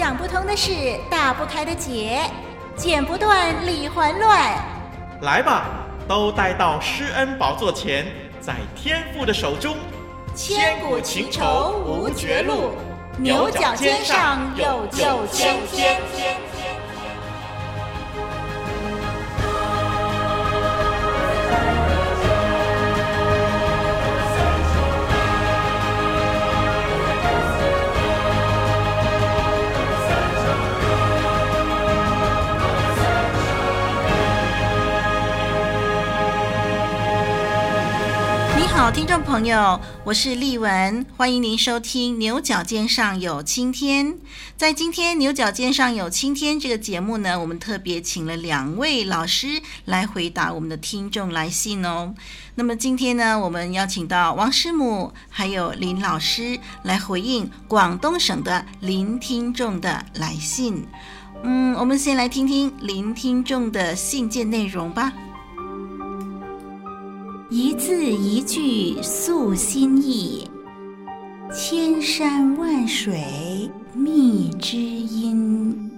想不通的事，打不开的结，剪不断，理还乱。来吧，都带到施恩宝座前，在天父的手中，千古情仇无绝路，牛角尖上有九千天。朋友，我是丽文，欢迎您收听《牛角尖上有青天》。在今天《牛角尖上有青天》这个节目呢，我们特别请了两位老师来回答我们的听众来信哦。那么今天呢，我们邀请到王师母还有林老师来回应广东省的林听众的来信。嗯，我们先来听听林听众的信件内容吧。字一句诉心意，千山万水觅知音。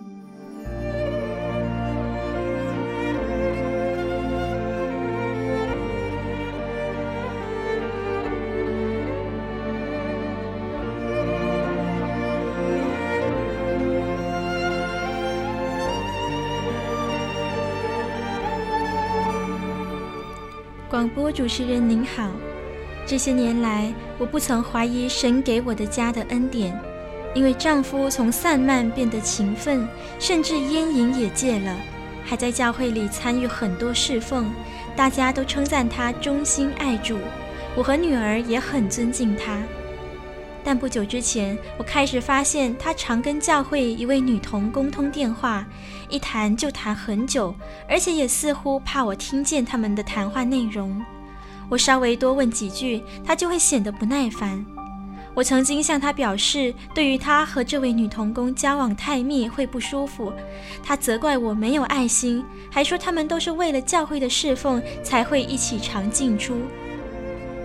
广播主持人您好，这些年来我不曾怀疑神给我的家的恩典，因为丈夫从散漫变得勤奋，甚至烟瘾也戒了，还在教会里参与很多侍奉，大家都称赞他忠心爱主，我和女儿也很尊敬他。但不久之前，我开始发现他常跟教会一位女童工通电话，一谈就谈很久，而且也似乎怕我听见他们的谈话内容。我稍微多问几句，他就会显得不耐烦。我曾经向他表示，对于他和这位女童工交往太密会不舒服。他责怪我没有爱心，还说他们都是为了教会的侍奉才会一起常进出。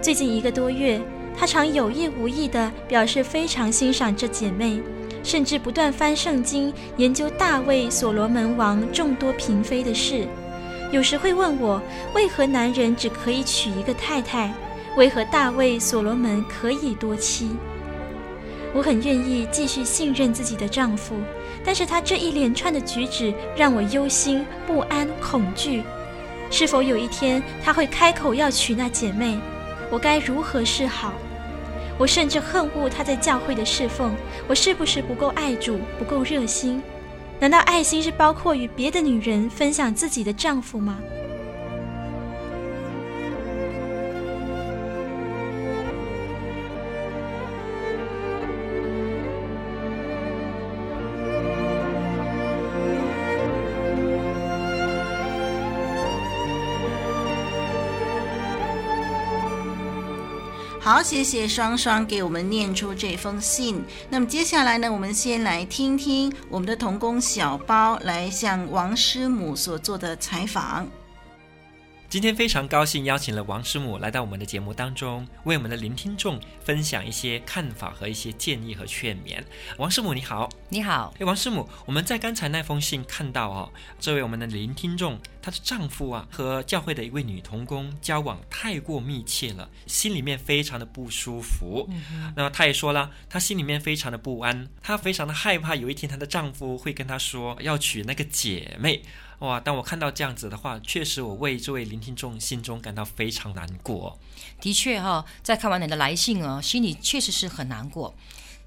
最近一个多月，他常有意无意地表示非常欣赏这姐妹，甚至不断翻圣经研究大卫、所罗门王众多嫔妃的事。有时会问我，为何男人只可以娶一个太太，为何大卫、所罗门可以多妻？我很愿意继续信任自己的丈夫，但是他这一连串的举止让我忧心、不安、恐惧。是否有一天他会开口要娶那姐妹？我该如何是好？我甚至恨恶他在教会的侍奉。我是不是不够爱主，不够热心？难道爱心是包括与别的女人分享自己的丈夫吗？好，谢谢双双给我们念出这封信。那么接下来呢，我们先来听听我们的童工小包来向王师母所做的采访。今天非常高兴邀请了王师母来到我们的节目当中，为我们的聆听众分享一些看法和一些建议和劝勉。王师母你好，你好。哎，王师母，我们在刚才那封信看到哦，这位我们的聆听众，她的丈夫啊和教会的一位女童工交往太过密切了，心里面非常的不舒服。嗯，那么她也说了，她心里面非常的不安，她非常的害怕有一天她的丈夫会跟她说要娶那个姐妹。哇！当我看到这样子的话，确实我为这位聆听众心中感到非常难过。的确哈、哦，在看完你的来信啊，心里确实是很难过。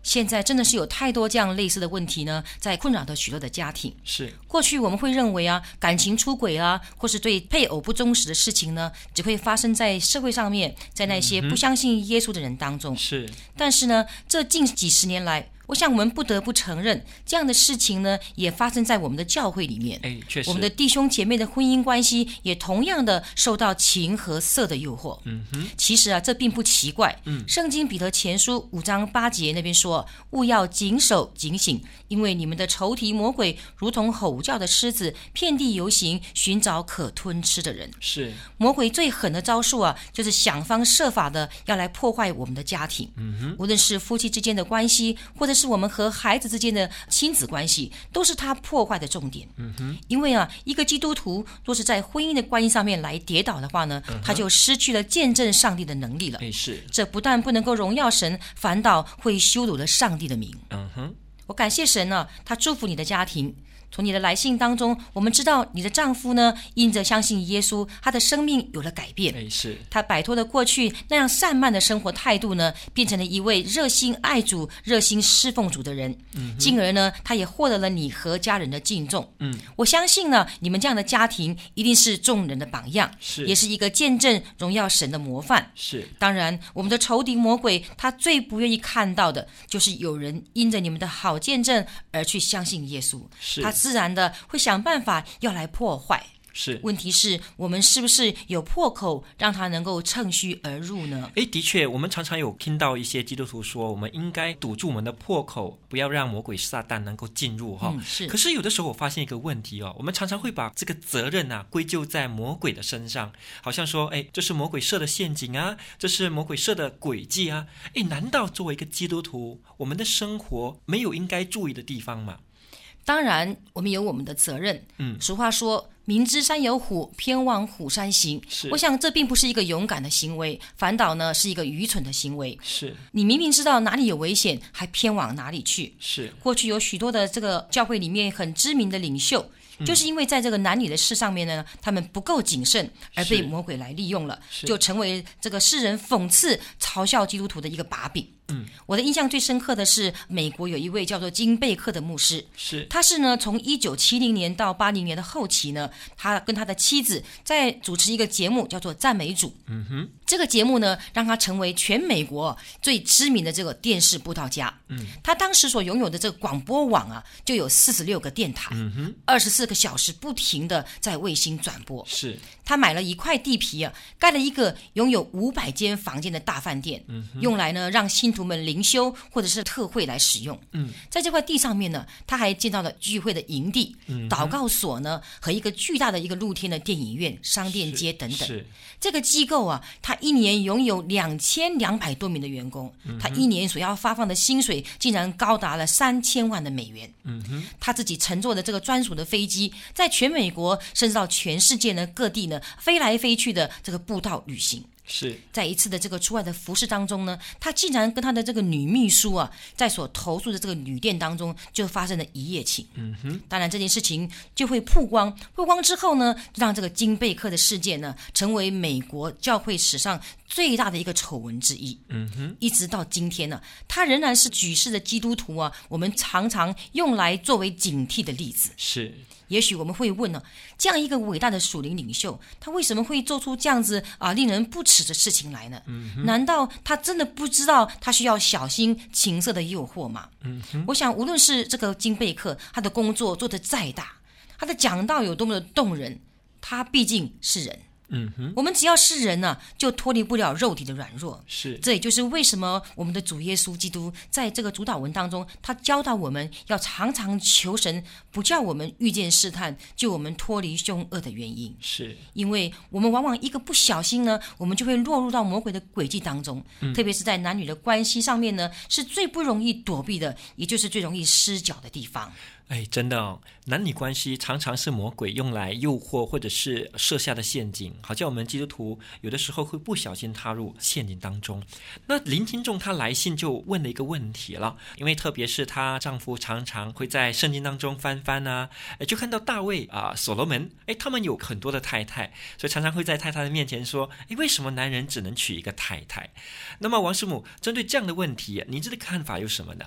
现在真的是有太多这样类似的问题呢，在困扰着许多的家庭。是过去我们会认为啊，感情出轨啊，或是对配偶不忠实的事情呢，只会发生在社会上面，在那些不相信耶稣的人当中。是，但是呢，这近几十年来。我想，我们不得不承认，这样的事情呢，也发生在我们的教会里面。哎，确实，我们的弟兄姐妹的婚姻关系也同样的受到情和色的诱惑。嗯哼，其实啊，这并不奇怪。嗯，圣经彼得前书五章八节那边说：“勿要谨守警醒，因为你们的仇敌魔鬼如同吼叫的狮子，遍地游行，寻找可吞吃的人。”是魔鬼最狠的招数啊，就是想方设法的要来破坏我们的家庭。嗯哼，无论是夫妻之间的关系，或者是是我们和孩子之间的亲子关系，都是他破坏的重点。嗯哼，因为啊，一个基督徒若是在婚姻的关系上面来跌倒的话呢，嗯、他就失去了见证上帝的能力了。哎，是，这不但不能够荣耀神，反倒会羞辱了上帝的名。嗯哼，我感谢神呢、啊，他祝福你的家庭。从你的来信当中，我们知道你的丈夫呢，因着相信耶稣，他的生命有了改变。哎，是他摆脱了过去那样散漫的生活态度呢，变成了一位热心爱主、热心侍奉主的人。嗯，进而呢，他也获得了你和家人的敬重。嗯，我相信呢，你们这样的家庭一定是众人的榜样，是，也是一个见证荣耀神的模范。是，当然，我们的仇敌魔鬼他最不愿意看到的，就是有人因着你们的好见证而去相信耶稣。是，他自然的会想办法要来破坏。是，问题是我们是不是有破口，让他能够趁虚而入呢？诶，的确，我们常常有听到一些基督徒说，我们应该堵住我们的破口，不要让魔鬼撒旦能够进入哈、嗯。是。可是有的时候我发现一个问题哦，我们常常会把这个责任啊归咎在魔鬼的身上，好像说，诶，这是魔鬼设的陷阱啊，这是魔鬼设的诡计啊。诶，难道作为一个基督徒，我们的生活没有应该注意的地方吗？当然，我们有我们的责任。嗯，俗话说，明知山有虎，偏往虎山行。是，我想这并不是一个勇敢的行为，反倒呢是一个愚蠢的行为。是，你明明知道哪里有危险，还偏往哪里去。是，过去有许多的这个教会里面很知名的领袖，嗯、就是因为在这个男女的事上面呢，他们不够谨慎，而被魔鬼来利用了，就成为这个世人讽刺、嘲笑基督徒的一个把柄。嗯，我的印象最深刻的是，美国有一位叫做金贝克的牧师，是，他是呢，从一九七零年到八零年的后期呢，他跟他的妻子在主持一个节目，叫做赞美主。嗯哼，这个节目呢，让他成为全美国最知名的这个电视布道家。嗯，他当时所拥有的这个广播网啊，就有四十六个电台，嗯哼，二十四个小时不停的在卫星转播。是，他买了一块地皮啊，盖了一个拥有五百间房间的大饭店，嗯，用来呢让信徒们灵修。或者是特会来使用。嗯，在这块地上面呢，他还建造了聚会的营地、嗯、祷告所呢，和一个巨大的一个露天的电影院、商店街等等。是这个机构啊，他一年拥有两千两百多名的员工，嗯，他一年所要发放的薪水竟然高达了三千万的美元。嗯哼，他自己乘坐的这个专属的飞机，在全美国甚至到全世界呢各地呢飞来飞去的这个步道旅行。是在一次的这个出外的服饰当中呢，他竟然跟他的这个女秘书啊，在所投诉的这个旅店当中就发生了一夜情。嗯哼，当然这件事情就会曝光，曝光之后呢，让这个金贝克的事件呢，成为美国教会史上最大的一个丑闻之一。嗯哼，一直到今天呢，他仍然是举世的基督徒啊，我们常常用来作为警惕的例子。是。也许我们会问呢，这样一个伟大的属灵领袖，他为什么会做出这样子啊令人不齿的事情来呢？嗯，难道他真的不知道他需要小心情色的诱惑吗？嗯，我想无论是这个金贝克，他的工作做得再大，他的讲道有多么的动人，他毕竟是人。嗯哼，我们只要是人呢、啊，就脱离不了肉体的软弱。是，这也就是为什么我们的主耶稣基督在这个主导文当中，他教导我们要常常求神，不叫我们遇见试探，救我们脱离凶恶的原因。是，因为我们往往一个不小心呢，我们就会落入到魔鬼的诡计当中。嗯、特别是在男女的关系上面呢，是最不容易躲避的，也就是最容易失脚的地方。哎，真的哦，男女关系常常是魔鬼用来诱惑或者是设下的陷阱，好像我们基督徒有的时候会不小心踏入陷阱当中。那林听众他来信就问了一个问题了，因为特别是她丈夫常常会在圣经当中翻翻啊，就看到大卫啊、所罗门，哎，他们有很多的太太，所以常常会在太太的面前说，哎，为什么男人只能娶一个太太？那么王师母针对这样的问题，您这个看法有什么呢？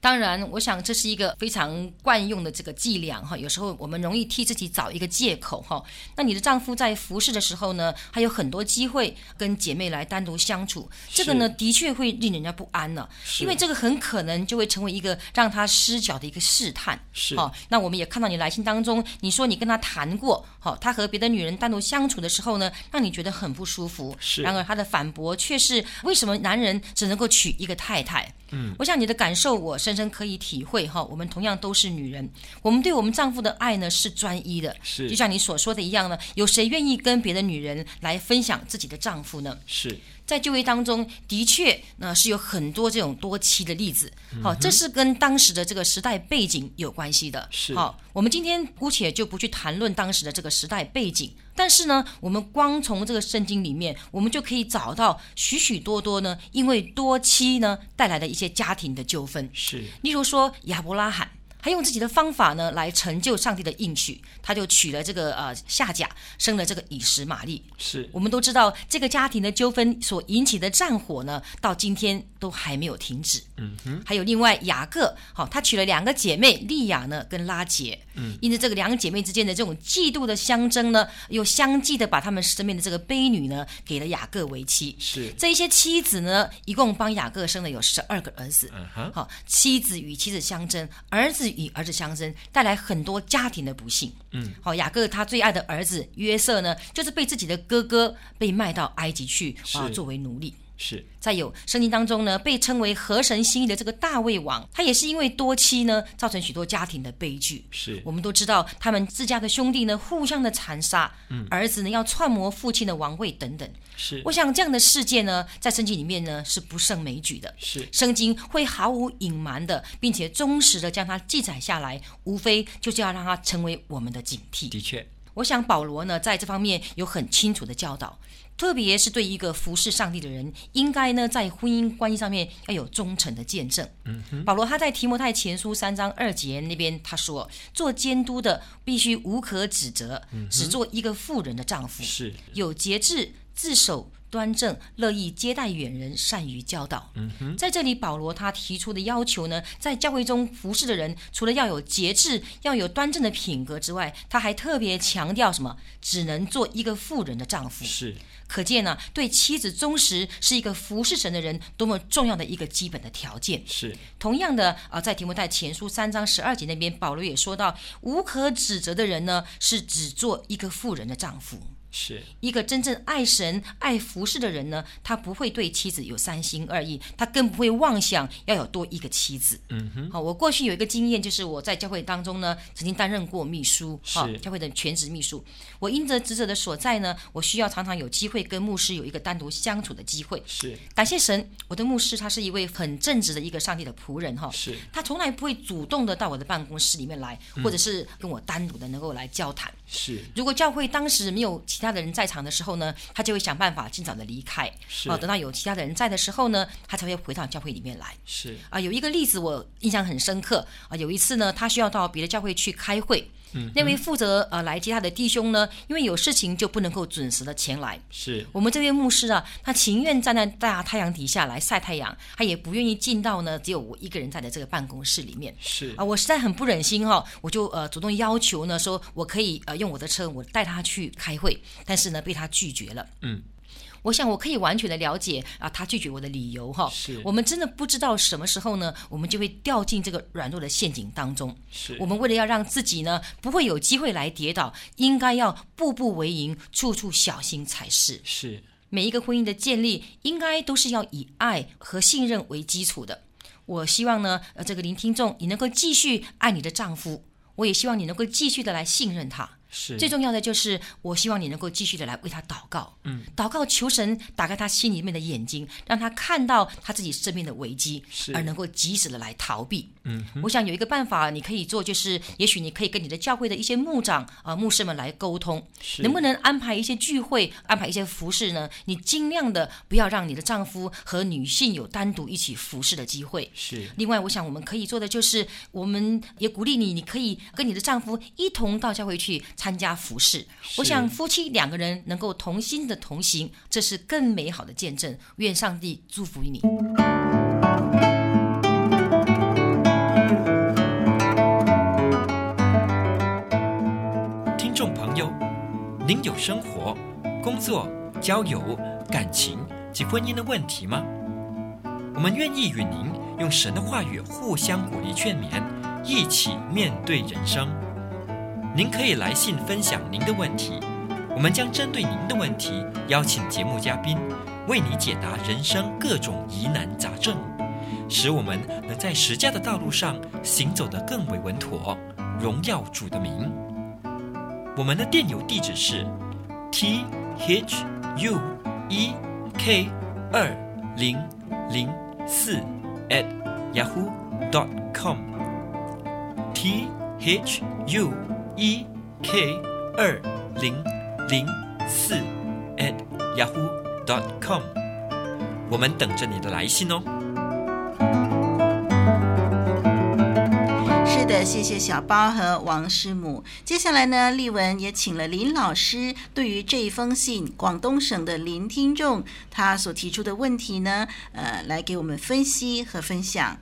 当然，我想这是一个非常惯用的这个伎俩哈。有时候我们容易替自己找一个借口哈。那你的丈夫在服侍的时候呢，还有很多机会跟姐妹来单独相处，这个呢的确会令人家不安呢，因为这个很可能就会成为一个让他失脚的一个试探。是。好，那我们也看到你来信当中，你说你跟他谈过，好，他和别的女人单独相处的时候呢，让你觉得很不舒服。是。然而他的反驳却是：为什么男人只能够娶一个太太？嗯，我想你的感受我深深可以体会哈。我们同样都是女人，我们对我们丈夫的爱呢是专一的，是就像你所说的一样呢。有谁愿意跟别的女人来分享自己的丈夫呢？是。在就业当中，的确，那是有很多这种多妻的例子。好、嗯，这是跟当时的这个时代背景有关系的。是。好，我们今天姑且就不去谈论当时的这个时代背景，但是呢，我们光从这个圣经里面，我们就可以找到许许多多呢，因为多妻呢带来的一些家庭的纠纷。是。例如说亚伯拉罕。他用自己的方法呢，来成就上帝的应许，他就娶了这个呃夏甲，生了这个以实玛利。是我们都知道，这个家庭的纠纷所引起的战火呢，到今天都还没有停止。嗯哼。还有另外雅各，好、哦，他娶了两个姐妹利亚呢，跟拉杰。嗯。因此，这个两个姐妹之间的这种嫉妒的相争呢，又相继的把他们身边的这个婢女呢，给了雅各为妻。是。这一些妻子呢，一共帮雅各生了有十二个儿子。嗯哼。好，妻子与妻子相争，儿子。与儿子相争，带来很多家庭的不幸。嗯，好，雅各他最爱的儿子约瑟呢，就是被自己的哥哥被卖到埃及去啊，作为奴隶。是。再有圣经当中呢，被称为合神心意的这个大卫王，他也是因为多妻呢，造成许多家庭的悲剧。是。我们都知道，他们自家的兄弟呢，互相的残杀，嗯，儿子呢要篡谋父亲的王位等等。是。我想这样的事件呢，在圣经里面呢是不胜枚举的。是。圣经会毫无隐瞒的，并且忠实的将它记载下来，无非就是要让它成为我们的警惕。的确，我想保罗呢在这方面有很清楚的教导。特别是对一个服侍上帝的人，应该呢在婚姻关系上面要有忠诚的见证。嗯哼，保罗他在提摩太前书三章二节那边他说，做监督的必须无可指责，嗯、只做一个富人的丈夫，是有节制，自守端正，乐意接待远人，善于教导。嗯哼，在这里保罗他提出的要求呢，在教会中服侍的人，除了要有节制，要有端正的品格之外，他还特别强调什么？只能做一个富人的丈夫。是。可见呢，对妻子忠实是一个服侍神的人多么重要的一个基本的条件。是同样的啊，在提摩太前书三章十二节那边，保罗也说到，无可指责的人呢，是只做一个富人的丈夫。是一个真正爱神、爱服侍的人呢，他不会对妻子有三心二意，他更不会妄想要有多一个妻子。嗯哼，好，我过去有一个经验，就是我在教会当中呢，曾经担任过秘书，哈，教会的全职秘书。我因着职责的所在呢，我需要常常有机会跟牧师有一个单独相处的机会。是，感谢神，我的牧师他是一位很正直的一个上帝的仆人哈。是，他从来不会主动的到我的办公室里面来，嗯、或者是跟我单独的能够来交谈。是，如果教会当时没有其他的人在场的时候呢，他就会想办法尽早的离开。是，哦，等到有其他的人在的时候呢，他才会回到教会里面来。是，啊，有一个例子我印象很深刻啊，有一次呢，他需要到别的教会去开会。嗯，那位负责呃来接他的弟兄呢，因为有事情就不能够准时的前来。是我们这位牧师啊，他情愿站在大太阳底下来晒太阳，他也不愿意进到呢只有我一个人在的这个办公室里面。是啊，我实在很不忍心哈、哦，我就呃主动要求呢，说我可以呃用我的车，我带他去开会，但是呢被他拒绝了。嗯。我想我可以完全的了解啊，他拒绝我的理由哈。是我们真的不知道什么时候呢，我们就会掉进这个软弱的陷阱当中。是我们为了要让自己呢不会有机会来跌倒，应该要步步为营，处处小心才是。是每一个婚姻的建立，应该都是要以爱和信任为基础的。我希望呢，呃，这个林听众，你能够继续爱你的丈夫，我也希望你能够继续的来信任他。是最重要的就是，我希望你能够继续的来为他祷告，嗯，祷告求神打开他心里面的眼睛，让他看到他自己生命的危机，是而能够及时的来逃避。嗯，我想有一个办法你可以做，就是也许你可以跟你的教会的一些牧长啊、呃、牧师们来沟通，能不能安排一些聚会，安排一些服侍呢？你尽量的不要让你的丈夫和女性有单独一起服侍的机会。是。另外，我想我们可以做的就是，我们也鼓励你，你可以跟你的丈夫一同到教会去。参加服饰，我想夫妻两个人能够同心的同行，这是更美好的见证。愿上帝祝福于你。听众朋友，您有生活、工作、交友、感情及婚姻的问题吗？我们愿意与您用神的话语互相鼓励劝勉，一起面对人生。您可以来信分享您的问题，我们将针对您的问题邀请节目嘉宾为你解答人生各种疑难杂症。使我们能在十架的道路上行走得更为稳妥，荣耀主的名。我们的电邮地址是 t h u e k 二零零四 at yahoo dot com t h u e k 二零零四 at yahoo dot com，我们等着你的来信哦。是的，谢谢小包和王师母。接下来呢，丽文也请了林老师，对于这一封信，广东省的林听众他所提出的问题呢，呃，来给我们分析和分享。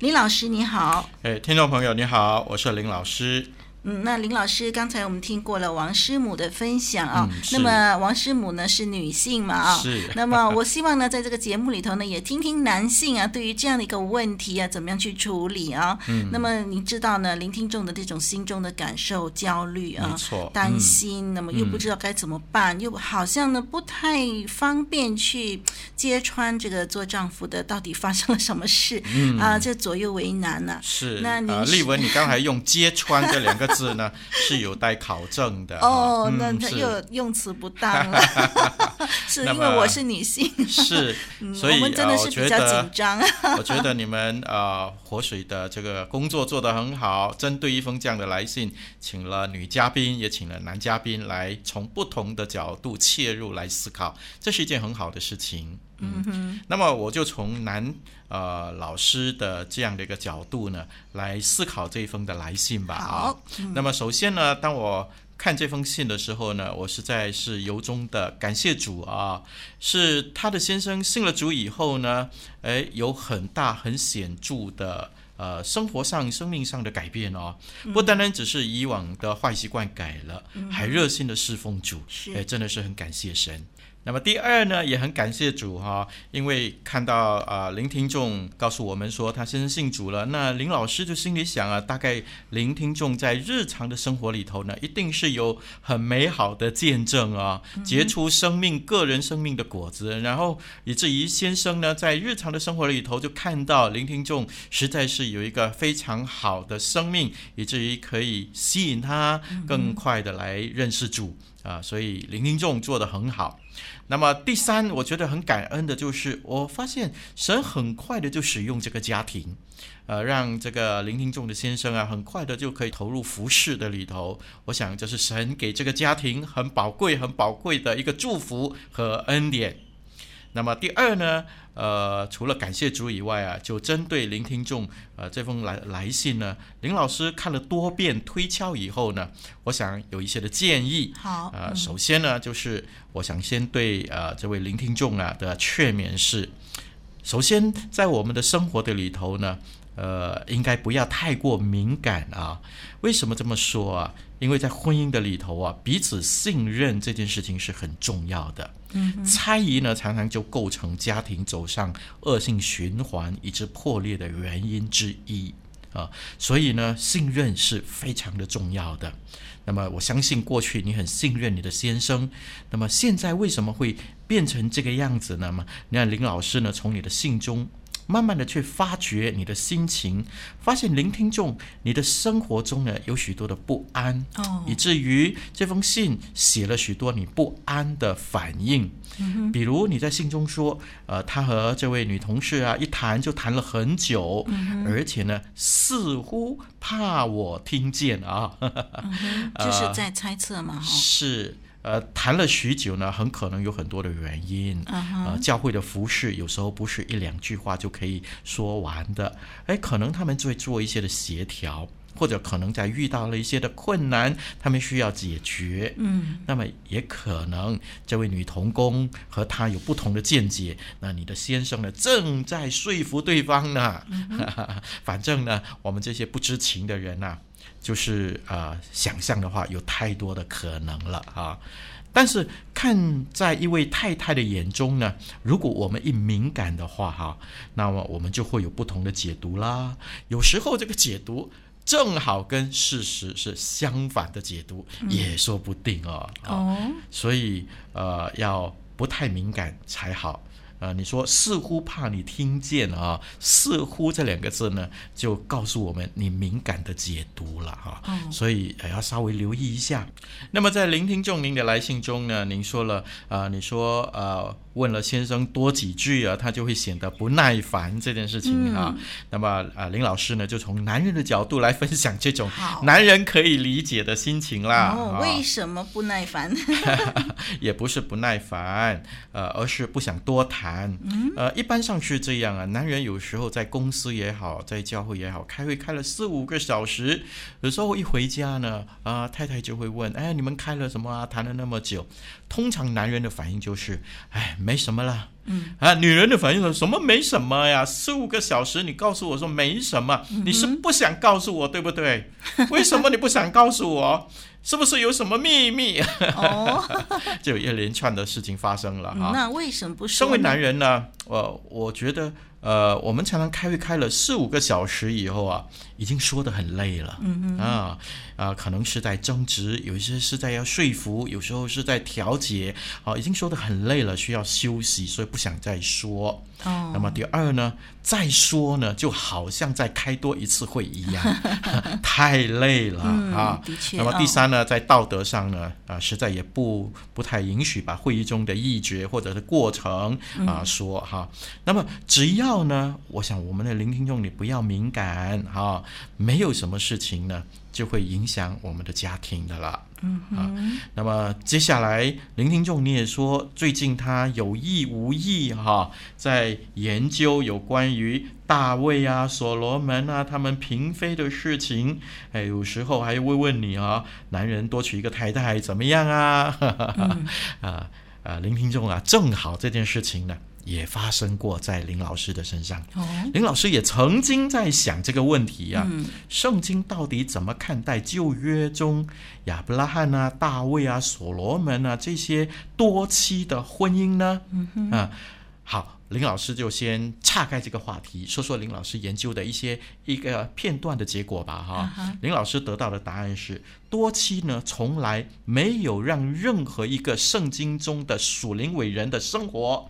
林老师你好，哎，听众朋友你好，我是林老师。嗯，那林老师，刚才我们听过了王师母的分享啊、哦嗯。那么王师母呢是女性嘛啊、哦？是。那么我希望呢，在这个节目里头呢，也听听男性啊，对于这样的一个问题啊，怎么样去处理啊？嗯。那么你知道呢，聆听众的这种心中的感受、焦虑啊，没错，担心、嗯，那么又不知道该怎么办，嗯、又好像呢不太方便去揭穿这个做丈夫的到底发生了什么事、嗯、啊，这左右为难呢、啊。是。那你、呃，丽文，你刚才用“揭穿”这两个字呢，是有待考证的。哦，嗯、那他又用词不当了，是因为我是女性。是，所以、嗯、我们真的是比较紧张。呃、我觉得你们呃活水的这个工作做得很好。针对一封这样的来信，请了女嘉宾，也请了男嘉宾来从不同的角度切入来思考，这是一件很好的事情。嗯哼，那么我就从男呃老师的这样的一个角度呢，来思考这一封的来信吧。好，嗯、那么首先呢，当我看这封信的时候呢，我实在是由衷的感谢主啊，是他的先生信了主以后呢，诶，有很大很显著的呃生活上、生命上的改变哦，不单单只是以往的坏习惯改了，嗯、还热心的侍奉主，诶，真的是很感谢神。那么第二呢，也很感谢主哈，因为看到啊、呃，林听众告诉我们说他先生信主了，那林老师就心里想啊，大概林听众在日常的生活里头呢，一定是有很美好的见证啊，结出生命、个人生命的果子，然后以至于先生呢，在日常的生活里头就看到林听众实在是有一个非常好的生命，以至于可以吸引他更快的来认识主。啊，所以林听众做得很好。那么第三，我觉得很感恩的就是，我发现神很快的就使用这个家庭，呃，让这个林听众的先生啊，很快的就可以投入服事的里头。我想这是神给这个家庭很宝贵、很宝贵的一个祝福和恩典。那么第二呢，呃，除了感谢主以外啊，就针对林听众呃这封来来信呢，林老师看了多遍推敲以后呢，我想有一些的建议。好，呃，首先呢，就是我想先对呃这位林听众啊的劝勉是，首先在我们的生活的里头呢，呃，应该不要太过敏感啊。为什么这么说啊？因为在婚姻的里头啊，彼此信任这件事情是很重要的。嗯，猜疑呢，常常就构成家庭走上恶性循环以致破裂的原因之一啊。所以呢，信任是非常的重要的。那么，我相信过去你很信任你的先生，那么现在为什么会变成这个样子呢？嘛，你看林老师呢，从你的信中。慢慢的去发掘你的心情，发现聆听众你的生活中呢，有许多的不安，哦，以至于这封信写了许多你不安的反应。嗯，比如你在信中说，呃，他和这位女同事啊一谈就谈了很久，嗯，而且呢似乎怕我听见啊，嗯，就是在猜测嘛，呃，是。呃，谈了许久呢，很可能有很多的原因。Uh -huh. 呃，教会的服饰有时候不是一两句话就可以说完的。哎，可能他们就会做一些的协调，或者可能在遇到了一些的困难，他们需要解决。嗯，那么也可能这位女童工和他有不同的见解。那你的先生呢，正在说服对方呢。Uh -huh. 反正呢，我们这些不知情的人啊。就是啊、呃，想象的话有太多的可能了啊。但是看在一位太太的眼中呢，如果我们一敏感的话哈，那么我们就会有不同的解读啦。有时候这个解读正好跟事实是相反的解读，嗯、也说不定哦。哦，所以呃，要不太敏感才好。呃，你说似乎怕你听见啊，似乎这两个字呢，就告诉我们你敏感的解读了哈、所以要稍微留意一下。那么在聆听众您的来信中呢，您说了啊、呃，你说呃。问了先生多几句啊，他就会显得不耐烦这件事情啊。嗯、那么啊、呃，林老师呢，就从男人的角度来分享这种男人可以理解的心情啦。哦，为什么不耐烦？也不是不耐烦，呃，而是不想多谈。嗯、呃，一般上是这样啊。男人有时候在公司也好，在教会也好，开会开了四五个小时，有时候一回家呢，啊、呃，太太就会问：哎，你们开了什么啊？谈了那么久。通常男人的反应就是，哎，没什么了。嗯啊，女人的反应是什么？没什么呀，四五个小时，你告诉我说没什么，你是不想告诉我，对不对？为什么你不想告诉我？是不是有什么秘密？哦，就有一连串的事情发生了哈、嗯。那为什么不说？身为男人呢？我我觉得。呃，我们常常开会开了四五个小时以后啊，已经说得很累了，嗯嗯啊啊，可能是在争执，有一些是在要说服，有时候是在调解，啊，已经说得很累了，需要休息，所以不想再说。哦，那么第二呢，再说呢，就好像再开多一次会一样，太累了、嗯、啊。的确。那么第三呢，在道德上呢，啊，实在也不不太允许把会议中的议决或者是过程啊说哈。那么只要呢，我想我们的聆听众你不要敏感哈，没有什么事情呢。就会影响我们的家庭的了。嗯哼啊，那么接下来，聆听众你也说，最近他有意无意哈、啊，在研究有关于大卫啊、所罗门啊他们嫔妃的事情。哎，有时候还会问你啊，男人多娶一个太太怎么样啊？嗯、啊啊，聆听众啊，正好这件事情呢。也发生过在林老师的身上。哦，林老师也曾经在想这个问题啊，嗯，圣经到底怎么看待旧约中亚伯拉罕啊、大卫啊、所罗门啊这些多妻的婚姻呢？啊，好。林老师就先岔开这个话题，说说林老师研究的一些一个片段的结果吧，哈。Uh huh. 林老师得到的答案是，多妻呢从来没有让任何一个圣经中的属灵伟人的生活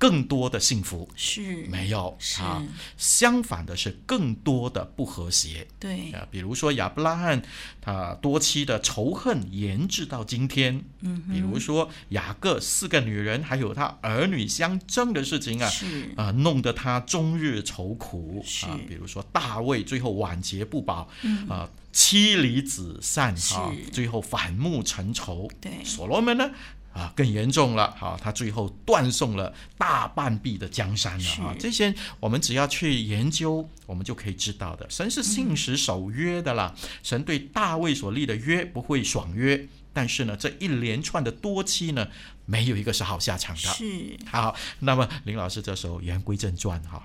更多的幸福，是没有是啊。相反的是，更多的不和谐。对啊，比如说亚伯拉罕他多妻的仇恨延至到今天，嗯，比如说雅各四个女人还有他儿女相争的事情。是啊、呃，弄得他终日愁苦是啊。比如说大卫最后晚节不保，嗯、啊，妻离子散是啊，最后反目成仇。对，所罗门呢啊更严重了，好、啊，他最后断送了大半壁的江山了啊。这些我们只要去研究，我们就可以知道的。神是信实守约的啦，嗯、神对大卫所立的约不会爽约。但是呢，这一连串的多期呢，没有一个是好下场的。是好，那么林老师这时候言归正传哈，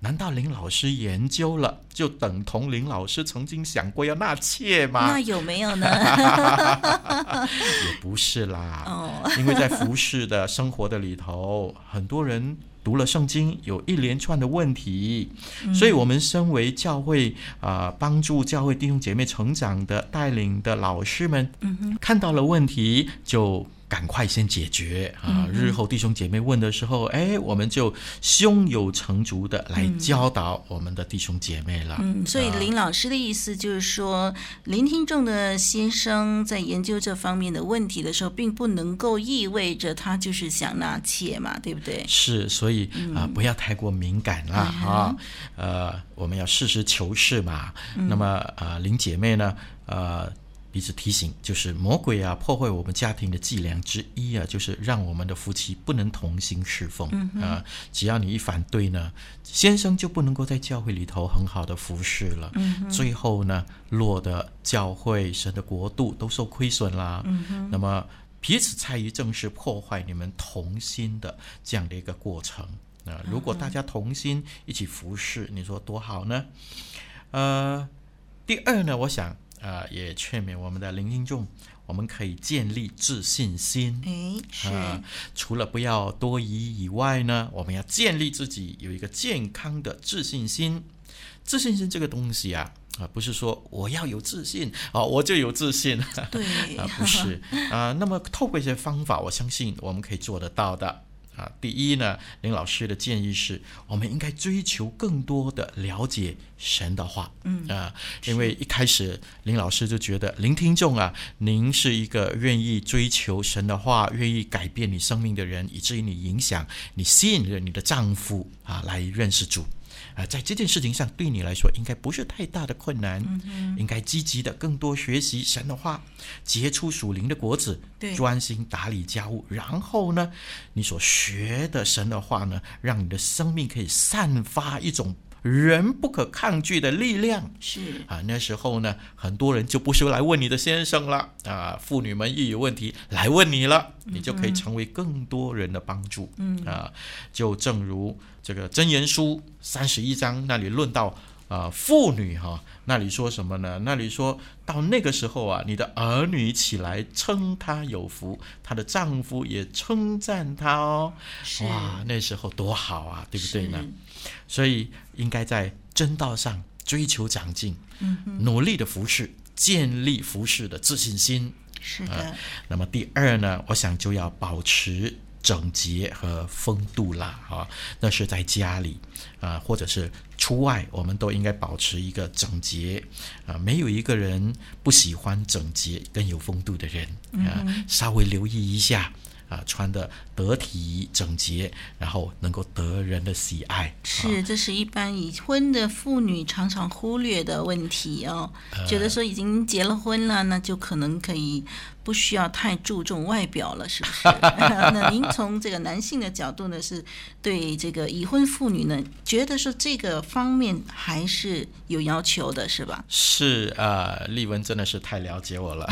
难道林老师研究了就等同林老师曾经想过要纳妾吗？那有没有呢？也不是啦，哦，因为在服侍的生活的里头，很多人。读了圣经，有一连串的问题，嗯、所以我们身为教会啊、呃，帮助教会弟兄姐妹成长的带领的老师们，看到了问题就。赶快先解决啊！日后弟兄姐妹问的时候，哎，我们就胸有成竹的来教导我们的弟兄姐妹了。嗯，所以林老师的意思就是说，聆听众的先生在研究这方面的问题的时候，并不能够意味着他就是想纳妾嘛，对不对？是，所以啊，不要太过敏感了啊。呃，我们要实事求是嘛。那么啊，林姐妹呢，呃。彼此提醒，就是魔鬼啊，破坏我们家庭的伎俩之一啊，就是让我们的夫妻不能同心侍奉、啊。只要你一反对呢，先生就不能够在教会里头很好的服侍了。嗯、最后呢，落得教会、神的国度都受亏损啦。嗯、哼那么彼此猜疑，正是破坏你们同心的这样的一个过程。啊，如果大家同心一起服侍，你说多好呢？呃，第二呢，我想。啊、呃，也劝勉我们的聆听众，我们可以建立自信心。哎，是、呃。除了不要多疑以外呢，我们要建立自己有一个健康的自信心。自信心这个东西啊，啊、呃，不是说我要有自信啊、呃，我就有自信。对，啊、呃，不是啊、呃。那么透过一些方法，我相信我们可以做得到的。啊。第一呢，林老师的建议是，我们应该追求更多的了解神的话。嗯啊，因为一开始林老师就觉得，林听众啊，您是一个愿意追求神的话、愿意改变你生命的人，以至于你影响、你吸引了你的丈夫啊来认识主。啊，在这件事情上，对你来说应该不是太大的困难，嗯、应该积极的更多学习神的话，结出属灵的果子，专心打理家务。然后呢，你所学的神的话呢，让你的生命可以散发一种人不可抗拒的力量。是啊，那时候呢，很多人就不是来问你的先生了啊，妇女们一有问题来问你了，你就可以成为更多人的帮助。嗯啊，就正如。这个箴言书三十一章那里论到啊、呃，妇女哈、哦，那里说什么呢？那里说到那个时候啊，你的儿女起来称她有福，她的丈夫也称赞她哦。哇，那时候多好啊，对不对呢？所以应该在真道上追求长进，嗯，努力的服侍，建立服侍的自信心。是的、呃。那么第二呢，我想就要保持。整洁和风度啦，啊，那是在家里啊，或者是出外，我们都应该保持一个整洁啊。没有一个人不喜欢整洁跟有风度的人啊，稍微留意一下。啊，穿的得体整洁，然后能够得人的喜爱，是，这是一般已婚的妇女常常忽略的问题哦。呃、觉得说已经结了婚了，那就可能可以不需要太注重外表了，是不是？那您从这个男性的角度呢，是对这个已婚妇女呢，觉得说这个方面还是有要求的，是吧？是啊，呃、丽文真的是太了解我了。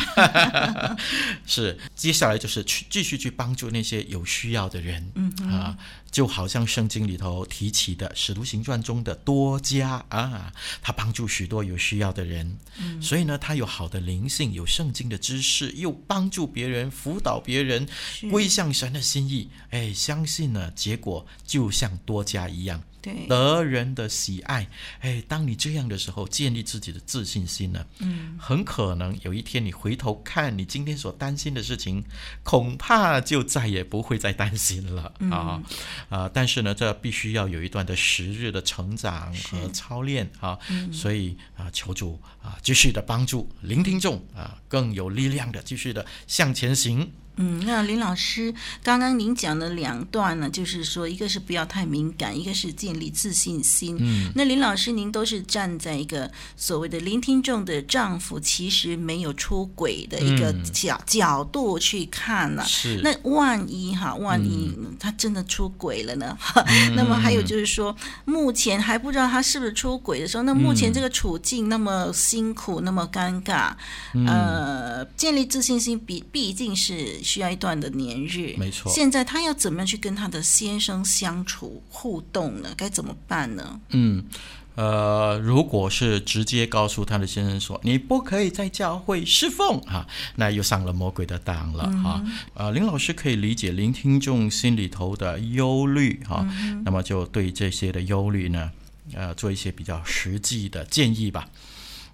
是，接下来就是去继续去帮。帮助那些有需要的人，嗯啊，就好像圣经里头提起的《使徒行传》中的多加啊，他帮助许多有需要的人，嗯，所以呢，他有好的灵性，有圣经的知识，又帮助别人，辅导别人归向神的心意，哎，相信呢，结果就像多加一样。对，得人的喜爱，哎，当你这样的时候，建立自己的自信心呢，嗯，很可能有一天你回头看你今天所担心的事情，恐怕就再也不会再担心了、嗯、啊啊！但是呢，这必须要有一段的时日的成长和操练啊，嗯、所以啊，求主啊，继续的帮助聆听众啊，更有力量的继续的向前行。嗯，那林老师刚刚您讲的两段呢，就是说，一个是不要太敏感，一个是建立自信心。嗯，那林老师您都是站在一个所谓的聆听众的丈夫其实没有出轨的一个角、嗯、角度去看了。是，那万一哈，万一他真的出轨了呢？嗯、那么还有就是说，目前还不知道他是不是出轨的时候，那目前这个处境那么辛苦，那么尴尬，嗯、呃，建立自信心比毕竟是。需要一段的年日，没错。现在他要怎么样去跟他的先生相处互动呢？该怎么办呢？嗯，呃，如果是直接告诉他的先生说你不可以在教会侍奉啊，那又上了魔鬼的当了、嗯、啊。呃，林老师可以理解林听众心里头的忧虑啊、嗯，那么就对这些的忧虑呢，呃，做一些比较实际的建议吧。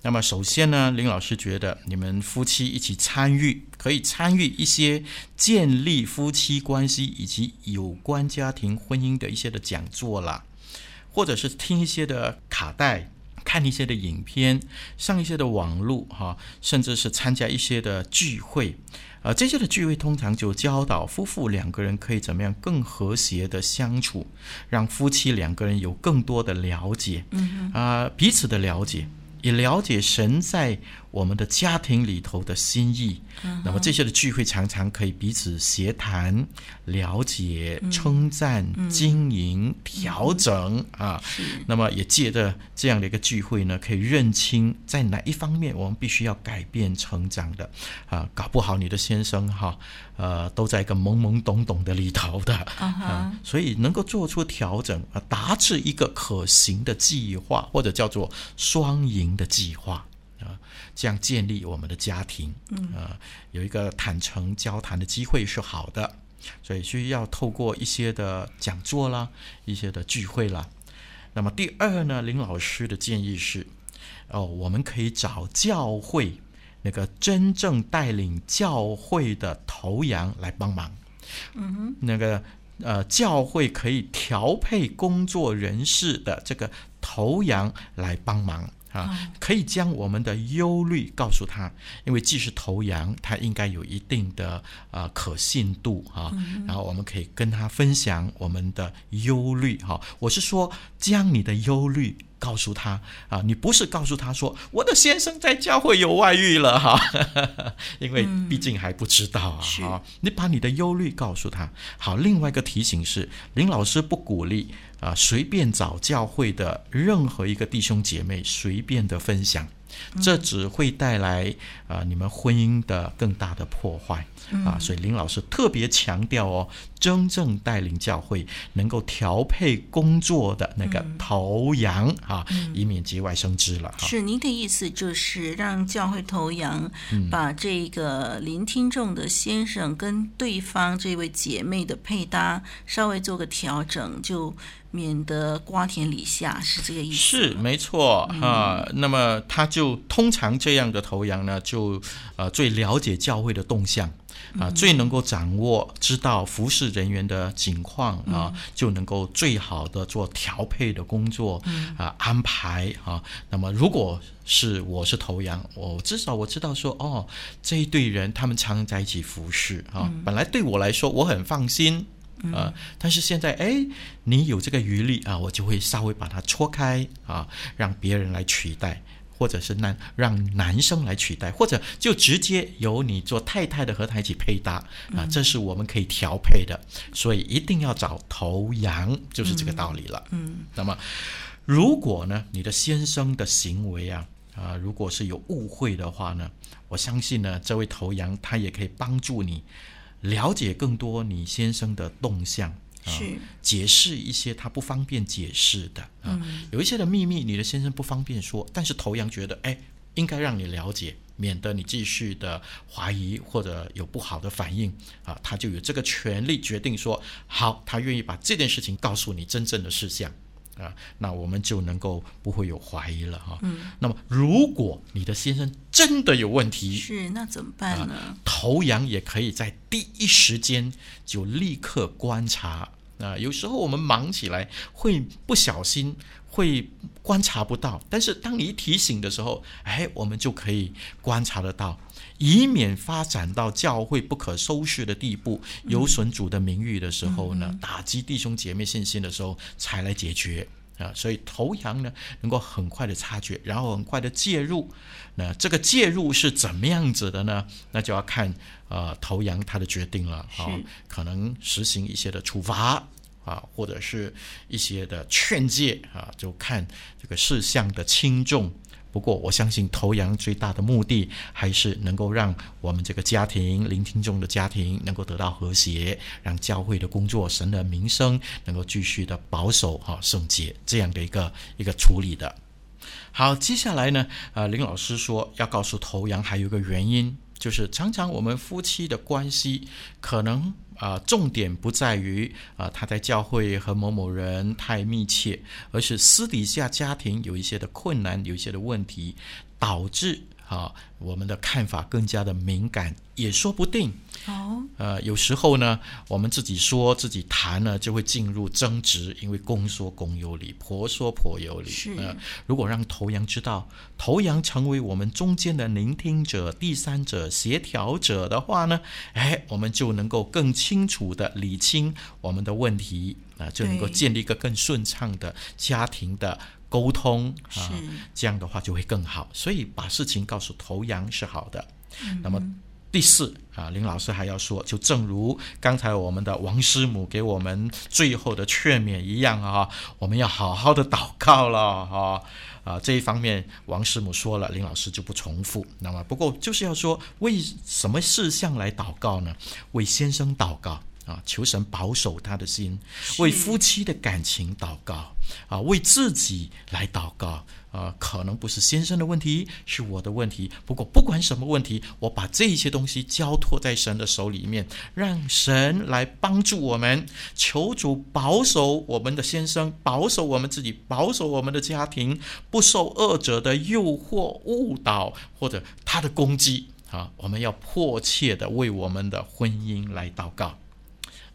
那么首先呢，林老师觉得你们夫妻一起参与，可以参与一些建立夫妻关系以及有关家庭婚姻的一些的讲座啦，或者是听一些的卡带，看一些的影片，上一些的网络哈，甚至是参加一些的聚会，呃，这些的聚会通常就教导夫妇两个人可以怎么样更和谐的相处，让夫妻两个人有更多的了解，嗯彼此的了解。也了解神在我们的家庭里头的心意，嗯、那么这些的聚会常常可以彼此协谈、了解、称赞、嗯、经营、嗯、调整、嗯、啊。那么也借着这样的一个聚会呢，可以认清在哪一方面我们必须要改变、成长的啊。搞不好你的先生哈，呃，都在一个懵懵懂懂的里头的、嗯、啊，所以能够做出调整啊，达至一个可行的计划，或者叫做双赢的计划。啊，这样建立我们的家庭，啊，有一个坦诚交谈的机会是好的，所以需要透过一些的讲座啦，一些的聚会啦。那么第二呢，林老师的建议是，哦，我们可以找教会那个真正带领教会的头羊来帮忙。嗯哼，那个呃教会可以调配工作人士的这个头羊来帮忙。啊，可以将我们的忧虑告诉他，因为既是头羊，他应该有一定的啊、呃、可信度啊。然后我们可以跟他分享我们的忧虑哈。我是说，将你的忧虑告诉他啊，你不是告诉他说我的先生在教会有外遇了哈，因为毕竟还不知道啊。好，你把你的忧虑告诉他。好，另外一个提醒是，林老师不鼓励。啊，随便找教会的任何一个弟兄姐妹随便的分享，这只会带来啊你们婚姻的更大的破坏啊。所以林老师特别强调哦，真正带领教会能够调配工作的那个头羊啊，以免节外生枝了。是您的意思就是让教会头羊把这个聆听众的先生跟对方这位姐妹的配搭稍微做个调整就。免得瓜田李下，是这个意思。是没错啊、呃。那么他就通常这样的头羊呢，就呃最了解教会的动向啊、呃，最能够掌握知道服侍人员的情况啊、呃，就能够最好的做调配的工作啊、呃、安排啊、呃。那么如果是我是头羊，我至少我知道说哦，这一队人他们常常在一起服侍啊、呃，本来对我来说我很放心。啊、呃，但是现在哎，你有这个余力啊，我就会稍微把它戳开啊，让别人来取代，或者是男让男生来取代，或者就直接由你做太太的和他一起配搭啊，这是我们可以调配的，所以一定要找头羊，就是这个道理了。嗯，嗯，那么如果呢，你的先生的行为啊啊，如果是有误会的话呢，我相信呢，这位头羊他也可以帮助你。了解更多你先生的动向，是、呃、解释一些他不方便解释的啊、呃，有一些的秘密你的先生不方便说，但是头羊觉得哎，应该让你了解，免得你继续的怀疑或者有不好的反应啊、呃，他就有这个权利决定说好，他愿意把这件事情告诉你真正的事项。啊，那我们就能够不会有怀疑了哈。嗯。那么，如果你的先生真的有问题，是那怎么办呢？啊，头羊也可以在第一时间就立刻观察。啊，有时候我们忙起来会不小心会观察不到，但是当你一提醒的时候，哎，我们就可以观察得到。以免发展到教会不可收拾的地步，有损主的名誉的时候呢，嗯、打击弟兄姐妹信心的时候，才来解决啊。所以头羊呢，能够很快的察觉，然后很快的介入。那这个介入是怎么样子的呢？那就要看啊、呃、头羊他的决定了啊，可能实行一些的处罚啊，或者是一些的劝诫啊，就看这个事项的轻重。不过，我相信头羊最大的目的还是能够让我们这个家庭、聆听众的家庭能够得到和谐，让教会的工作、神的名声能够继续的保守哈圣洁这样的一个一个处理的。好，接下来呢，呃，林老师说要告诉头羊还有一个原因，就是常常我们夫妻的关系可能。啊、重点不在于啊、他在教会和某某人太密切，而是私底下家庭有一些的困难，有一些的问题，导致啊，我们的看法更加的敏感，也说不定。哦，呃，有时候呢，我们自己说自己谈呢，就会进入争执，因为公说公有理，婆说婆有理。是，呃，如果让头羊知道，头羊成为我们中间的聆听者、第三者、协调者的话呢，哎，我们就能够更清楚地理清我们的问题啊，呃，就能够建立一个更顺畅的家庭的沟通啊，呃，这样的话就会更好。所以把事情告诉头羊是好的。嗯，那么。第四啊，林老师还要说，就正如刚才我们的王师母给我们最后的劝勉一样啊，我们要好好的祷告了哈啊，这一方面王师母说了，林老师就不重复。那么不过就是要说，为什么事项来祷告呢？为先生祷告啊，求神保守他的心；为夫妻的感情祷告啊，为自己来祷告。啊、呃，可能不是先生的问题，是我的问题。不过不管什么问题，我把这些东西交托在神的手里面，让神来帮助我们。求主保守我们的先生，保守我们自己，保守我们的家庭，不受恶者的诱惑、误导或者他的攻击。啊，我们要迫切的为我们的婚姻来祷告。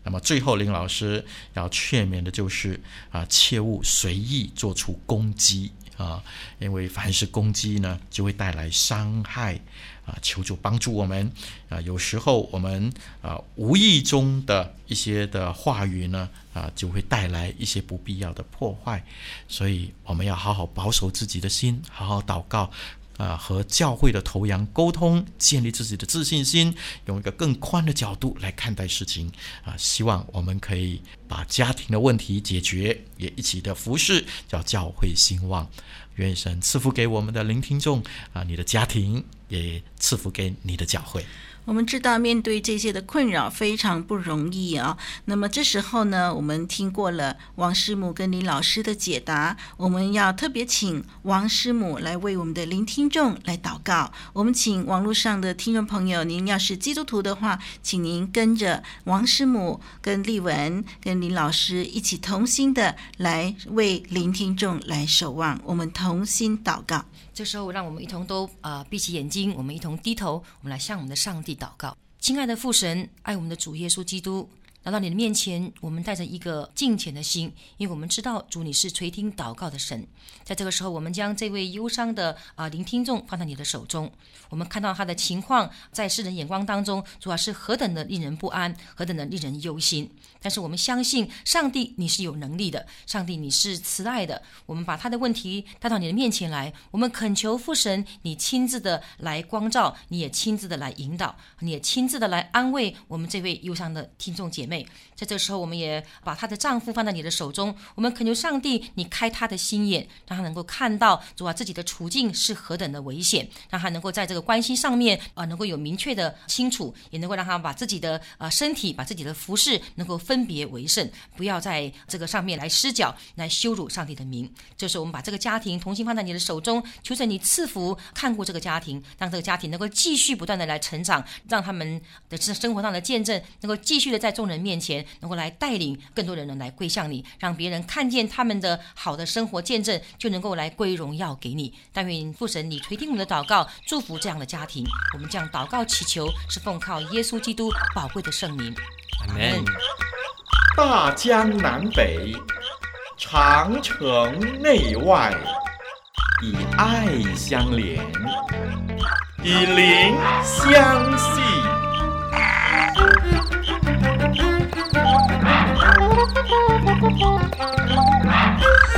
那么最后，林老师要劝勉的就是啊，切勿随意做出攻击啊，因为凡是攻击呢，就会带来伤害啊。求主帮助我们啊，有时候我们啊无意中的一些的话语呢啊，就会带来一些不必要的破坏，所以我们要好好保守自己的心，好好祷告。啊，和教会的头羊沟通，建立自己的自信心，用一个更宽的角度来看待事情。啊，希望我们可以把家庭的问题解决，也一起的服侍，叫教会兴旺。愿神赐福给我们的聆听众啊，你的家庭也赐福给你的教会。我们知道面对这些的困扰非常不容易啊。那么这时候呢，我们听过了王师母跟李老师的解答，我们要特别请王师母来为我们的聆听众来祷告。我们请网络上的听众朋友，您要是基督徒的话，请您跟着王师母、跟丽文、跟林老师一起同心的来为聆听众来守望。我们同心祷告。这时候，让我们一同都、呃、闭起眼睛，我们一同低头，我们来向我们的上帝祷告。亲爱的父神，爱我们的主耶稣基督。来到你的面前，我们带着一个敬虔的心，因为我们知道主你是垂听祷告的神。在这个时候，我们将这位忧伤的啊聆听众放在你的手中。我们看到他的情况，在世人眼光当中，主要是何等的令人不安，何等的令人忧心。但是我们相信，上帝你是有能力的，上帝你是慈爱的。我们把他的问题带到你的面前来，我们恳求父神，你亲自的来光照，你也亲自的来引导，你也亲自的来安慰我们这位忧伤的听众姐妹。妹，在这时候，我们也把她的丈夫放在你的手中。我们恳求上帝，你开她的心眼，让她能够看到主啊自己的处境是何等的危险，让她能够在这个关系上面啊、能够有明确的清楚，也能够让她把自己的啊、身体、把自己的服饰能够分别为圣，不要在这个上面来失脚，来羞辱上帝的名。这是，我们把这个家庭同心放在你的手中，求神你赐福看顾这个家庭，让这个家庭能够继续不断的来成长，让他们的生活上的见证能够继续的在众人面前能够来带领更多的人呢来归向你，让别人看见他们的好的生活见证，就能够来归荣耀给你。但愿父神你垂听我们的祷告，祝福这样的家庭。我们这样祷告祈求，是奉靠耶稣基督宝贵的圣名。阿门。大江南北，长城内外，以爱相连，以灵相系。Thank you.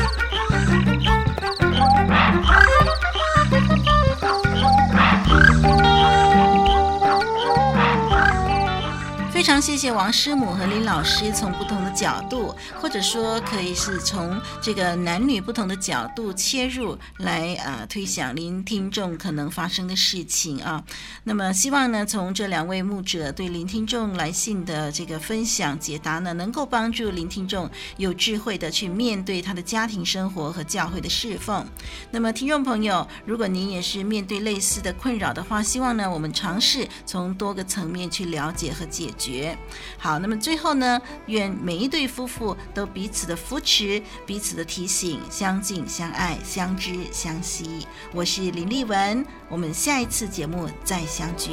非常谢谢王师母和林老师从不同的角度，或者说可以是从这个男女不同的角度切入来啊、推想聆听众可能发生的事情啊。那么希望呢，从这两位牧者对聆听众来信的这个分享解答呢，能够帮助聆听众有智慧的去面对他的家庭生活和教会的侍奉。那么听众朋友，如果您也是面对类似的困扰的话，希望呢我们尝试从多个层面去了解和解决。好，那么最后呢，愿每一对夫妇都彼此的扶持，彼此的提醒，相敬相爱，相知相惜。我是林丽文，我们下一次节目再相聚。